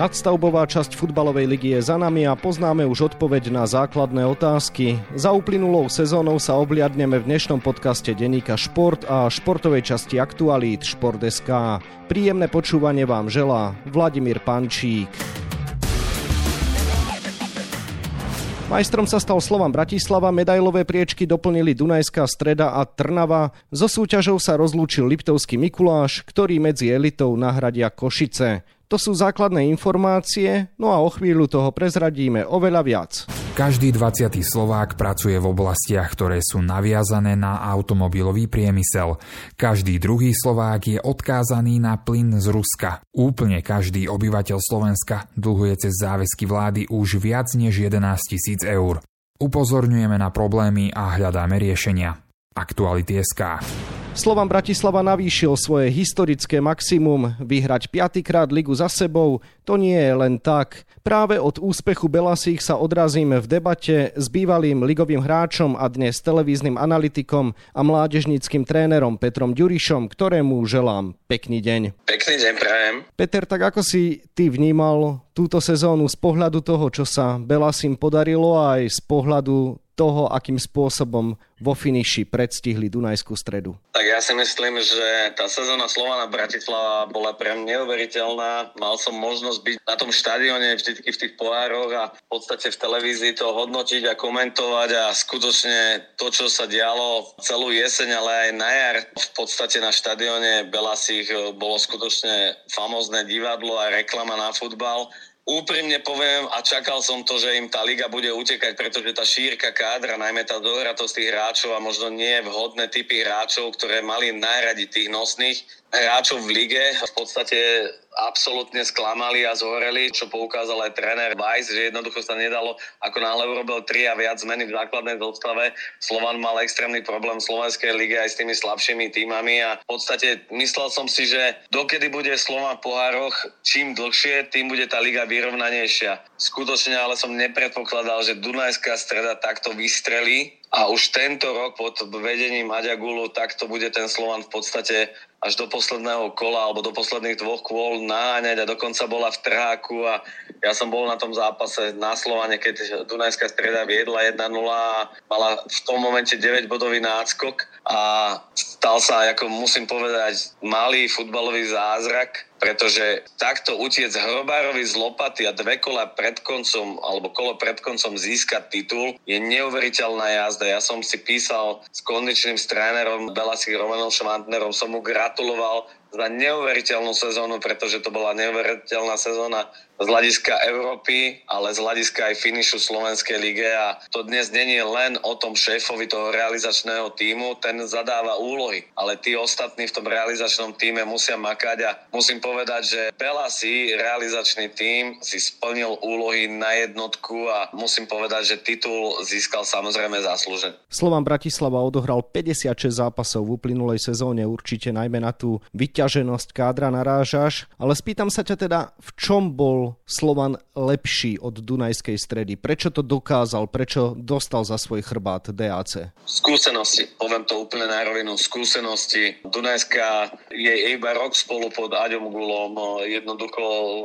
Nadstavbová časť futbalovej ligy je za nami a poznáme už odpoveď na základné otázky. Za uplynulou sezónou sa obliadneme v dnešnom podcaste Deníka Šport a športovej časti aktualít Šport.sk. Príjemné počúvanie vám želá Vladimír Pančík. Majstrom sa stal Slovan Bratislava, medailové priečky doplnili Dunajská streda a Trnava. So súťažou sa rozlúčil Liptovský Mikuláš, ktorý medzi elitou nahradia Košice. To sú základné informácie, no a o chvíľu toho prezradíme oveľa viac. Každý 20. Slovák pracuje v oblastiach, ktoré sú naviazané na automobilový priemysel. Každý druhý Slovák je odkázaný na plyn z Ruska. Úplne každý obyvateľ Slovenska dlhuje cez záväzky vlády už viac než 11 tisíc eur. Upozorňujeme na problémy a hľadáme riešenia. Aktuality SK. Slovan Bratislava navýšil svoje historické maximum. Vyhrať piatýkrát ligu za sebou, to nie je len tak. Práve od úspechu Belasích sa odrazíme v debate s bývalým ligovým hráčom a dnes televíznym analytikom a mládežníckým trénerom Petrom Ďurišom, ktorému želám pekný deň. Pekný deň, prajem. Peter, tak ako si ty vnímal túto sezónu z pohľadu toho, čo sa Belasím podarilo aj z pohľadu toho, akým spôsobom vo finiši predstihli Dunajskú stredu? Tak ja si myslím, že tá sezóna Slovana Bratislava bola mňa neuveriteľná. Mal som možnosť byť na tom štadióne vždy v tých pohároch a v podstate v televízii to hodnotiť a komentovať a skutočne to, čo sa dialo celú jeseň, ale aj na jar v podstate na štadióne Belasích bolo skutočne famózne divadlo a reklama na futbal úprimne poviem a čakal som to, že im tá liga bude utekať, pretože tá šírka kádra, najmä tá dohratosť tých hráčov a možno nie vhodné typy hráčov, ktoré mali nahradiť tých nosných hráčov v lige, v podstate absolútne sklamali a zhoreli, čo poukázal aj tréner Weiss, že jednoducho sa nedalo, ako náhle urobil tri a viac zmeny v základnej zostave. Slovan mal extrémny problém v Slovenskej lige aj s tými slabšími týmami a v podstate myslel som si, že dokedy bude Slovan v pohároch, čím dlhšie, tým bude tá liga vyrovnanejšia. Skutočne ale som nepredpokladal, že Dunajská streda takto vystrelí a už tento rok pod vedením Maďa Gulu takto bude ten Slovan v podstate až do posledného kola alebo do posledných dvoch kôl náňať a dokonca bola v trháku a ja som bol na tom zápase na Slovane, keď Dunajská streda viedla 1-0 a mala v tom momente 9 bodový náskok a stal sa, ako musím povedať, malý futbalový zázrak, pretože takto utiec Hrobárovi z lopaty a dve kola pred koncom, alebo kolo pred koncom získať titul, je neuveriteľná jazda. Ja som si písal s kondičným trénerom Belasi Romanom Šmantnerom, som mu gratuloval za neuveriteľnú sezónu, pretože to bola neuveriteľná sezóna z hľadiska Európy, ale z hľadiska aj finišu Slovenskej lige. A to dnes není len o tom šéfovi toho realizačného týmu, ten zadáva úlohy, ale tí ostatní v tom realizačnom týme musia makať. A musím povedať, že Pelasi, realizačný tím, si splnil úlohy na jednotku a musím povedať, že titul získal samozrejme zaslúžen. Slovan Bratislava odohral 56 zápasov v uplynulej sezóne, určite najmä na tú vyťaženosť kádra narážaš, ale spýtam sa ťa teda, v čom bol Slovan lepší od Dunajskej stredy? Prečo to dokázal? Prečo dostal za svoj chrbát DAC? Skúsenosti, poviem to úplne na rovinu, skúsenosti. Dunajská je iba rok spolu pod Aďom Gulom, jednoducho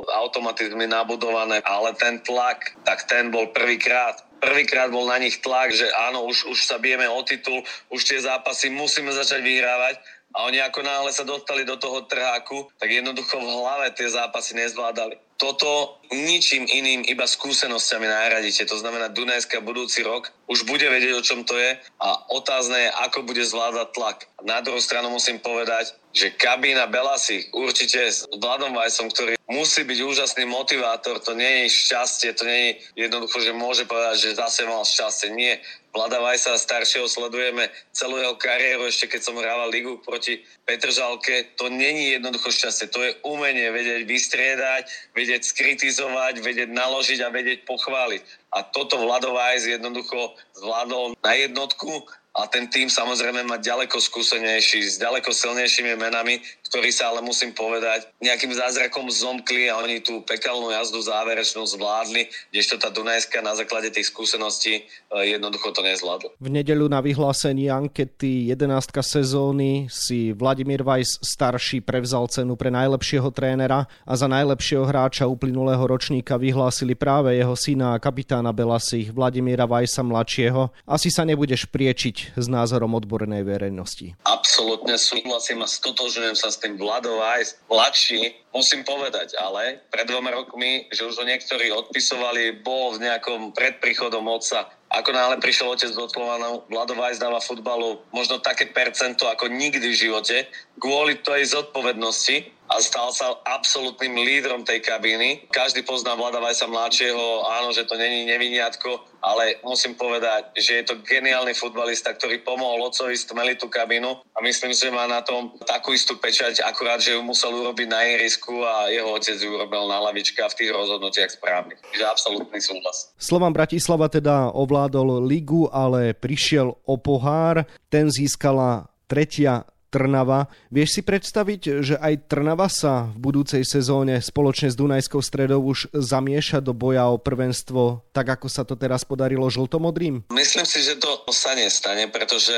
automatizmy nabudované, ale ten tlak, tak ten bol prvýkrát prvýkrát bol na nich tlak, že áno, už, už sa bijeme o titul, už tie zápasy musíme začať vyhrávať a oni ako náhle sa dostali do toho trháku, tak jednoducho v hlave tie zápasy nezvládali toto ničím iným, iba skúsenosťami nahradíte. To znamená, Dunajska budúci rok už bude vedieť, o čom to je a otázne je, ako bude zvládať tlak. Na druhú stranu musím povedať, že kabína Belasi určite s Vladom Vajsom, ktorý musí byť úžasný motivátor, to nie je šťastie, to nie je jednoducho, že môže povedať, že zase mal šťastie. Nie. Vlada Vajsa staršieho sledujeme celú jeho kariéru, ešte keď som hrával ligu proti Petržalke, to není jednoducho šťastie, to je umenie vedieť vystriedať, vedieť skritizovať, vedieť naložiť a vedieť pochváliť. A toto Vlado Vajs jednoducho zvládol na jednotku a ten tým samozrejme má ďaleko skúsenejší, s ďaleko silnejšími menami, ktorí sa ale musím povedať nejakým zázrakom zomkli a oni tú pekelnú jazdu záverečnú zvládli, kdežto tá Dunajská na základe tých skúseností e, jednoducho to nezvládla. V nedeľu na vyhlásení ankety 11 sezóny si Vladimír Vajs starší prevzal cenu pre najlepšieho trénera a za najlepšieho hráča uplynulého ročníka vyhlásili práve jeho syna a kapitána Belasich Vladimíra Vajsa mladšieho. Asi sa nebudeš priečiť s názorom odbornej verejnosti. Absolutne súhlasím a stotožujem sa tým Vladov aj mladší, musím povedať, ale pred dvoma rokmi, že už ho niektorí odpisovali, bol v nejakom predprichodom otca. Ako náhle prišiel otec do Slovana, Vlado Vajs dáva futbalu možno také percento ako nikdy v živote, kvôli tej zodpovednosti, a stal sa absolútnym lídrom tej kabíny. Každý pozná Vlada Vajsa mladšieho, áno, že to není neviniatko, ale musím povedať, že je to geniálny futbalista, ktorý pomohol otcovi stmeliť tú kabínu a myslím, že má na tom takú istú pečať, akurát, že ju musel urobiť na irisku a jeho otec ju urobil na lavičke a v tých rozhodnutiach správnych. Že absolútny súhlas. Slovan Bratislava teda ovládol ligu, ale prišiel o pohár. Ten získala tretia Trnava. Vieš si predstaviť, že aj Trnava sa v budúcej sezóne spoločne s Dunajskou stredou už zamieša do boja o prvenstvo, tak ako sa to teraz podarilo žltomodrým? Myslím si, že to sa nestane, pretože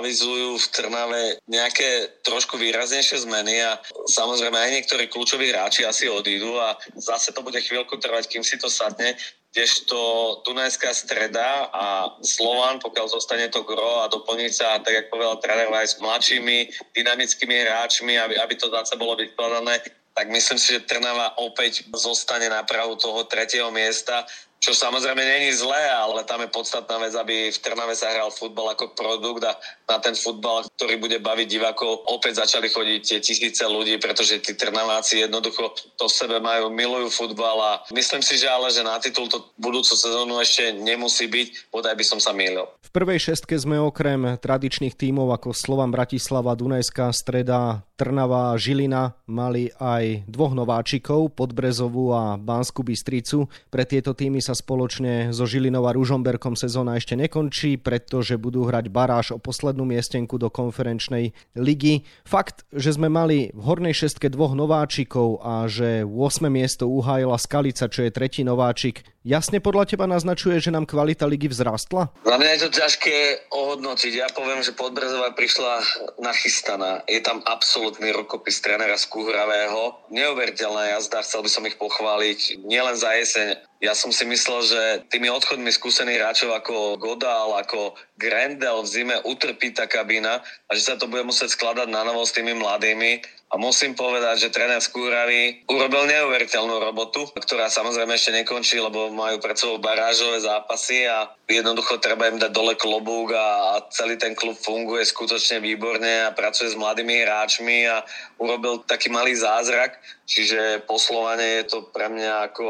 avizujú v Trnave nejaké trošku výraznejšie zmeny a samozrejme aj niektorí kľúčoví hráči asi odídu a zase to bude chvíľku trvať, kým si to sadne kdežto Dunajská streda a Slovan, pokiaľ zostane to gro a doplní sa, tak ako povedal tréner aj s mladšími dynamickými hráčmi, aby, aby to zase bolo vykladané, tak myslím si, že Trnava opäť zostane na prahu toho tretieho miesta čo samozrejme není zlé, ale tam je podstatná vec, aby v Trnave sa hral futbal ako produkt a na ten futbal, ktorý bude baviť divákov, opäť začali chodiť tie tisíce ľudí, pretože tí Trnaváci jednoducho to v sebe majú, milujú futbal a myslím si, že ale, že na titul to budúcu sezónu ešte nemusí byť, bodaj by som sa mýlil. V prvej šestke sme okrem tradičných tímov ako Slovan Bratislava, Dunajská streda, Trnava a Žilina mali aj dvoch nováčikov, Podbrezovú a Banskú Bystricu. Pre tieto týmy sa sa spoločne so Žilinou a Ružomberkom sezóna ešte nekončí, pretože budú hrať baráž o poslednú miestenku do konferenčnej ligy. Fakt, že sme mali v hornej šestke dvoch nováčikov a že 8. miesto uhájila Skalica, čo je tretí nováčik, jasne podľa teba naznačuje, že nám kvalita ligy vzrástla? Za mňa je to ťažké ohodnotiť. Ja poviem, že Podbrezová prišla nachystaná. Je tam absolútny rukopis trénera Skúhravého. Neuveriteľná jazda, chcel by som ich pochváliť nielen za jeseň, ja som si myslel, že tými odchodmi skúsených hráčov ako Godal, ako Grendel v zime utrpí tá kabína a že sa to bude musieť skladať na novo s tými mladými a musím povedať, že tréner Skúravy urobil neuveriteľnú robotu, ktorá samozrejme ešte nekončí, lebo majú pred sebou barážové zápasy a jednoducho treba im dať dole klobúk a, celý ten klub funguje skutočne výborne a pracuje s mladými hráčmi a urobil taký malý zázrak, čiže poslovanie je to pre mňa ako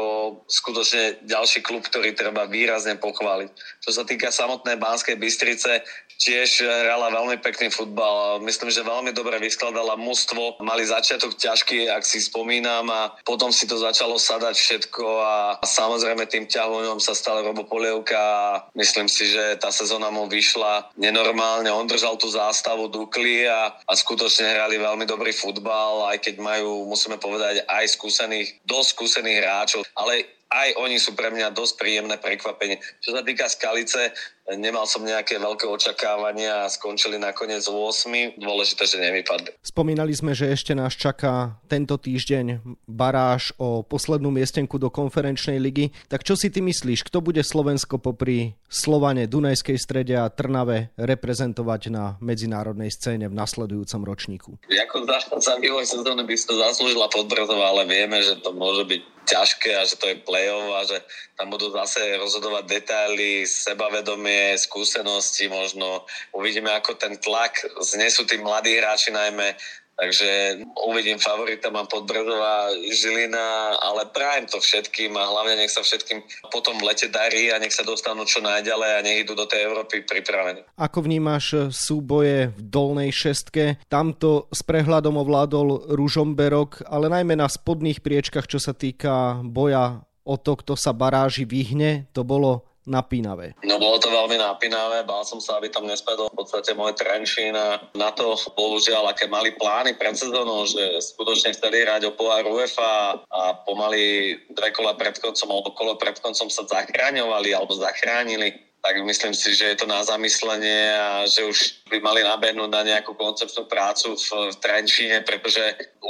skutočne ďalší klub, ktorý treba výrazne pochváliť. Čo sa týka samotnej Banskej Bystrice, tiež hrala veľmi pekný futbal. Myslím, že veľmi dobre vyskladala mužstvo mali začiatok ťažký, ak si spomínam a potom si to začalo sadať všetko a samozrejme tým ťahuňom sa stal Robo Polievka a myslím si, že tá sezóna mu vyšla nenormálne. On držal tú zástavu Dukly a, a skutočne hrali veľmi dobrý futbal, aj keď majú, musíme povedať, aj skúsených, dosť skúsených hráčov. Ale aj oni sú pre mňa dosť príjemné prekvapenie. Čo sa týka Skalice, nemal som nejaké veľké očakávania a skončili nakoniec 8. Dôležité, že nevypadli. Spomínali sme, že ešte nás čaká tento týždeň baráž o poslednú miestenku do konferenčnej ligy. Tak čo si ty myslíš, kto bude Slovensko popri Slovane, Dunajskej strede a Trnave reprezentovať na medzinárodnej scéne v nasledujúcom ročníku? Ako za vývoj sezóny by to zaslúžila Podbrezová, ale vieme, že to môže byť ťažké a že to je play-off a že tam budú zase rozhodovať detaily, sebavedomie, skúsenosti možno. Uvidíme, ako ten tlak znesú tí mladí hráči najmä Takže uvidím favorita, mám Podbredová Žilina, ale prajem to všetkým a hlavne nech sa všetkým potom lete darí a nech sa dostanú čo najďalej a nech idú do tej Európy pripravení. Ako vnímaš súboje v dolnej šestke? Tamto s prehľadom ovládol Ružomberok, ale najmä na spodných priečkach, čo sa týka boja o to, kto sa baráži vyhne. To bolo napínavé? No bolo to veľmi napínavé, bál som sa, aby tam nespadol v podstate môj Trenčín a na to bohužiaľ, aké mali plány pred sezónou, že skutočne chceli hrať o pohár UEFA a pomaly dve kola pred koncom alebo kolo pred koncom sa zachráňovali alebo zachránili tak myslím si, že je to na zamyslenie a že už by mali nabehnúť na nejakú konceptnú prácu v, v Trenčíne, pretože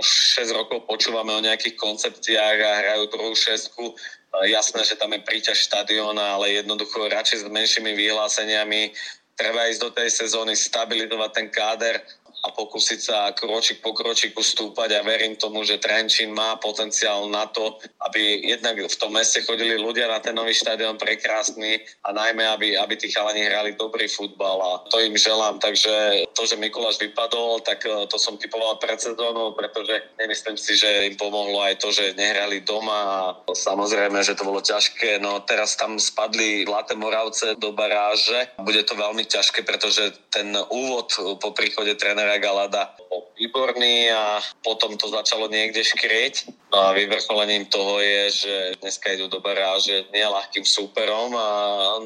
6 rokov počúvame o nejakých koncepciách a hrajú druhú šestku. Jasné, že tam je príťaž štadióna, ale jednoducho radšej s menšími vyhláseniami treba ísť do tej sezóny, stabilizovať ten káder a pokúsiť sa kročík po kročiku stúpať a verím tomu, že Trenčín má potenciál na to, aby jednak v tom meste chodili ľudia na ten nový štadión prekrásny a najmä, aby, aby tí chalani hrali dobrý futbal a to im želám. Takže to, že Mikuláš vypadol, tak e, to som typoval pred sezónou, pretože nemyslím si, že im pomohlo aj to, že nehrali doma a samozrejme, že to bolo ťažké. No teraz tam spadli Zlaté Moravce do baráže. Bude to veľmi ťažké, pretože ten úvod po príchode trénera Galada bol výborný a potom to začalo niekde škrieť. No a vyvrcholením toho je, že dneska idú do baráže ľahkým súperom a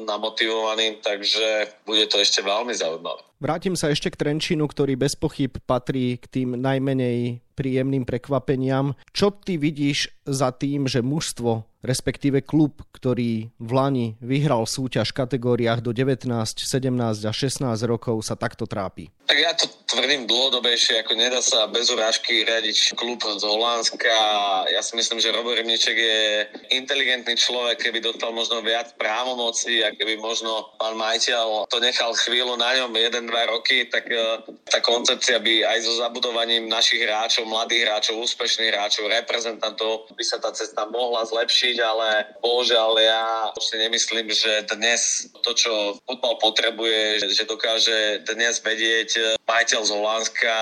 namotivovaným, takže bude to ešte veľmi zaujímavé. Vrátim sa ešte k Trenčínu, ktorý bez pochyb patrí k tým najmenej príjemným prekvapeniam. Čo ty vidíš za tým, že mužstvo, respektíve klub, ktorý v Lani vyhral súťaž v kategóriách do 19, 17 a 16 rokov sa takto trápi? Tak ja to tvrdím dlhodobejšie, ako nedá sa bez urážky riadiť klub z Holandska. Ja si myslím, že Robert Rimniček je inteligentný človek, keby dostal možno viac právomocí a keby možno pán majiteľ to nechal chvíľu na ňom jeden dva roky, tak uh, tá koncepcia by aj so zabudovaním našich hráčov, mladých hráčov, úspešných hráčov, reprezentantov by sa tá cesta mohla zlepšiť, ale bohužiaľ ja si nemyslím, že dnes to, čo futbal potrebuje, že dokáže dnes vedieť majiteľ z Holandska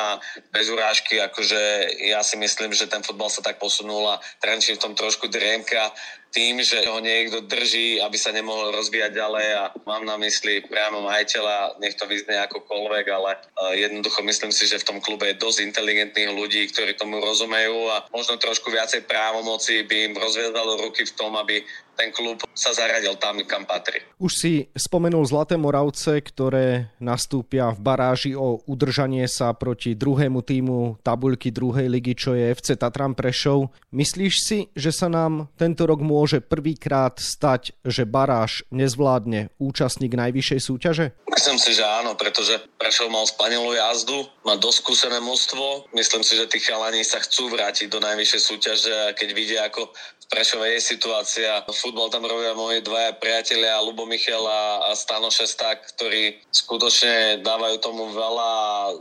bez urážky, akože ja si myslím, že ten futbal sa tak posunul a Trenčín v tom trošku driemka tým, že ho niekto drží, aby sa nemohol rozvíjať ďalej a mám na mysli priamo majiteľa, nech to vyznie akokoľvek, ale e, jednoducho myslím si, že v tom klube je dosť inteligentných ľudí, ktorí tomu rozumejú a možno trošku viacej právomoci by im rozviazalo ruky v tom, aby ten klub sa zaradil tam, kam patrí. Už si spomenul Zlaté Moravce, ktoré nastúpia v baráži o udržanie sa proti druhému týmu tabuľky druhej ligy, čo je FC Tatran Prešov. Myslíš si, že sa nám tento rok môže prvýkrát stať, že baráž nezvládne účastník najvyššej súťaže? Myslím si, že áno, pretože Prešov mal spanilú jazdu, má dosť skúsené mústvo. Myslím si, že tí chalani sa chcú vrátiť do najvyššej súťaže a keď vidia, ako Prešove je situácia. Futbal tam robia moji dvaja priatelia, Lubo Michal a, Stano Šesták, ktorí skutočne dávajú tomu veľa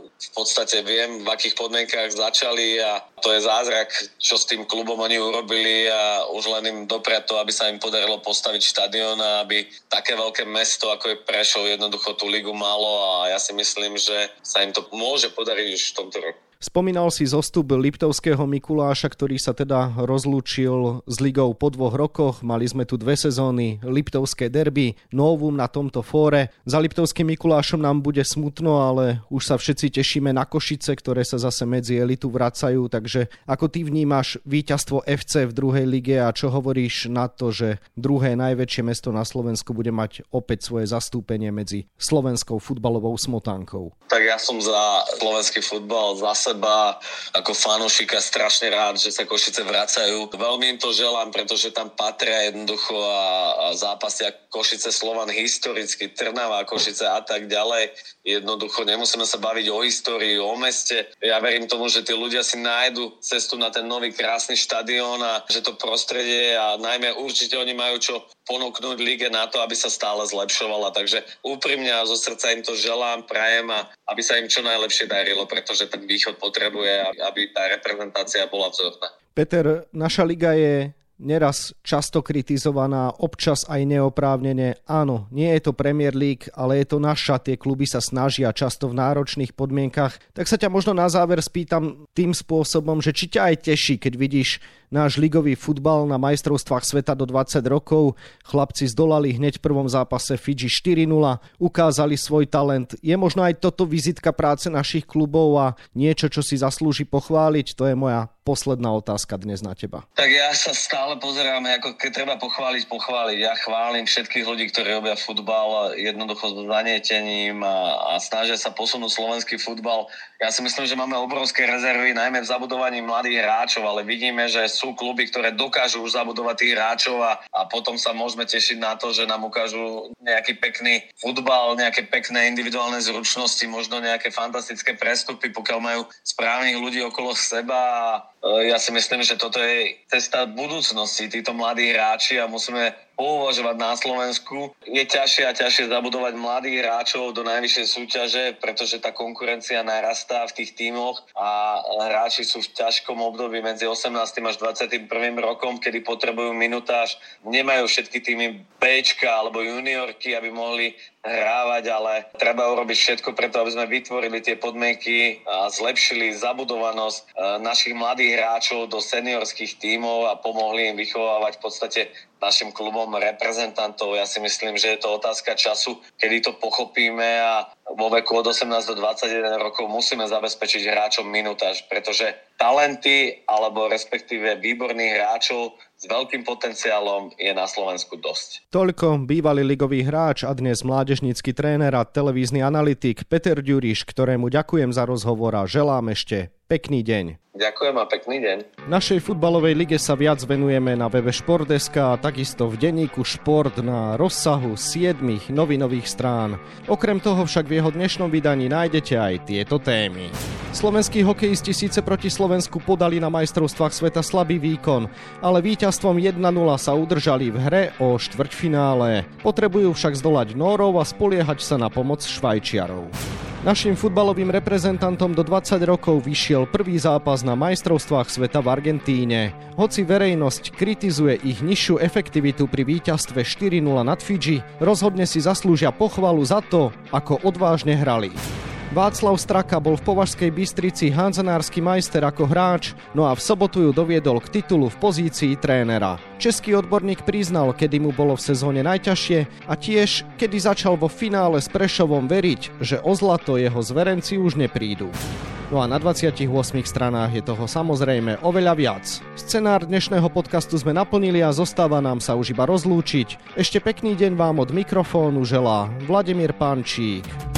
v podstate viem, v akých podmienkách začali a to je zázrak, čo s tým klubom oni urobili a už len im dopriať to, aby sa im podarilo postaviť štadión a aby také veľké mesto, ako je Prešov, jednoducho tú ligu malo a ja si myslím, že sa im to môže podariť už v tomto roku. Spomínal si zostup Liptovského Mikuláša, ktorý sa teda rozlúčil s ligou po dvoch rokoch. Mali sme tu dve sezóny Liptovské derby, novum na tomto fóre. Za Liptovským Mikulášom nám bude smutno, ale už sa všetci tešíme na Košice, ktoré sa zase medzi elitu vracajú. Takže ako ty vnímaš víťazstvo FC v druhej lige a čo hovoríš na to, že druhé najväčšie mesto na Slovensku bude mať opäť svoje zastúpenie medzi slovenskou futbalovou smotánkou? Tak ja som za slovenský futbal zase seba ako fanúšika strašne rád, že sa Košice vracajú. Veľmi im to želám, pretože tam patria jednoducho a, a zápasia Košice Slovan historicky, Trnava, Košice a tak ďalej. Jednoducho nemusíme sa baviť o histórii, o meste. Ja verím tomu, že tí ľudia si nájdu cestu na ten nový krásny štadión a že to prostredie a najmä určite oni majú čo ponúknuť lige na to, aby sa stále zlepšovala. Takže úprimne a zo srdca im to želám, prajem a aby sa im čo najlepšie darilo, pretože ten východ potrebuje, aby tá reprezentácia bola vzorná. Peter, naša liga je neraz často kritizovaná, občas aj neoprávnene. Áno, nie je to Premier League, ale je to naša, tie kluby sa snažia často v náročných podmienkach. Tak sa ťa možno na záver spýtam tým spôsobom, že či ťa aj teší, keď vidíš náš ligový futbal na majstrovstvách sveta do 20 rokov. Chlapci zdolali hneď v prvom zápase Fidži 4-0, ukázali svoj talent. Je možno aj toto vizitka práce našich klubov a niečo, čo si zaslúži pochváliť? To je moja posledná otázka dnes na teba. Tak ja sa stále pozerám, ako keď treba pochváliť, pochváliť. Ja chválim všetkých ľudí, ktorí robia futbal jednoducho s zanietením a, a snažia sa posunúť slovenský futbal. Ja si myslím, že máme obrovské rezervy, najmä v zabudovaní mladých hráčov, ale vidíme, že sú kluby, ktoré dokážu už zabudovať tých hráčov a, a potom sa môžeme tešiť na to, že nám ukážu nejaký pekný futbal, nejaké pekné individuálne zručnosti, možno nejaké fantastické prestupy, pokiaľ majú správnych ľudí okolo seba ja si myslím, že toto je cesta budúcnosti, títo mladí hráči a musíme pouvažovať na Slovensku. Je ťažšie a ťažšie zabudovať mladých hráčov do najvyššej súťaže, pretože tá konkurencia narastá v tých tímoch a hráči sú v ťažkom období medzi 18. až 21. rokom, kedy potrebujú minutáž. Nemajú všetky týmy B alebo juniorky, aby mohli hrávať, ale treba urobiť všetko preto, aby sme vytvorili tie podmienky a zlepšili zabudovanosť e, našich mladých hráčov do seniorských tímov a pomohli im vychovávať v podstate našim klubom reprezentantov. Ja si myslím, že je to otázka času, kedy to pochopíme a vo veku od 18 do 21 rokov musíme zabezpečiť hráčom minutáž, pretože talenty alebo respektíve výborných hráčov s veľkým potenciálom je na Slovensku dosť. Toľko bývalý ligový hráč a dnes mládežnícky tréner a televízny analytik Peter Ďuriš, ktorému ďakujem za rozhovor a želám ešte pekný deň. Ďakujem a pekný deň. Našej futbalovej lige sa viac venujeme na webe Športdeska a takisto v denníku Šport na rozsahu 7 novinových strán. Okrem toho však v jeho dnešnom vydaní nájdete aj tieto témy. Slovenskí hokejisti síce proti Slovensku podali na majstrovstvách sveta slabý výkon, ale víťazstvom 1-0 sa udržali v hre o štvrťfinále. Potrebujú však zdolať Nórov a spoliehať sa na pomoc Švajčiarov. Našim futbalovým reprezentantom do 20 rokov vyšiel prvý zápas na majstrovstvách sveta v Argentíne. Hoci verejnosť kritizuje ich nižšiu efektivitu pri víťazstve 4-0 nad Fidži, rozhodne si zaslúžia pochvalu za to, ako odvážne hrali. Václav Straka bol v Považskej Bystrici hanzanársky majster ako hráč, no a v sobotu ju doviedol k titulu v pozícii trénera. Český odborník priznal, kedy mu bolo v sezóne najťažšie a tiež, kedy začal vo finále s Prešovom veriť, že o zlato jeho zverenci už neprídu. No a na 28 stranách je toho samozrejme oveľa viac. Scenár dnešného podcastu sme naplnili a zostáva nám sa už iba rozlúčiť. Ešte pekný deň vám od mikrofónu želá Vladimír Pančík.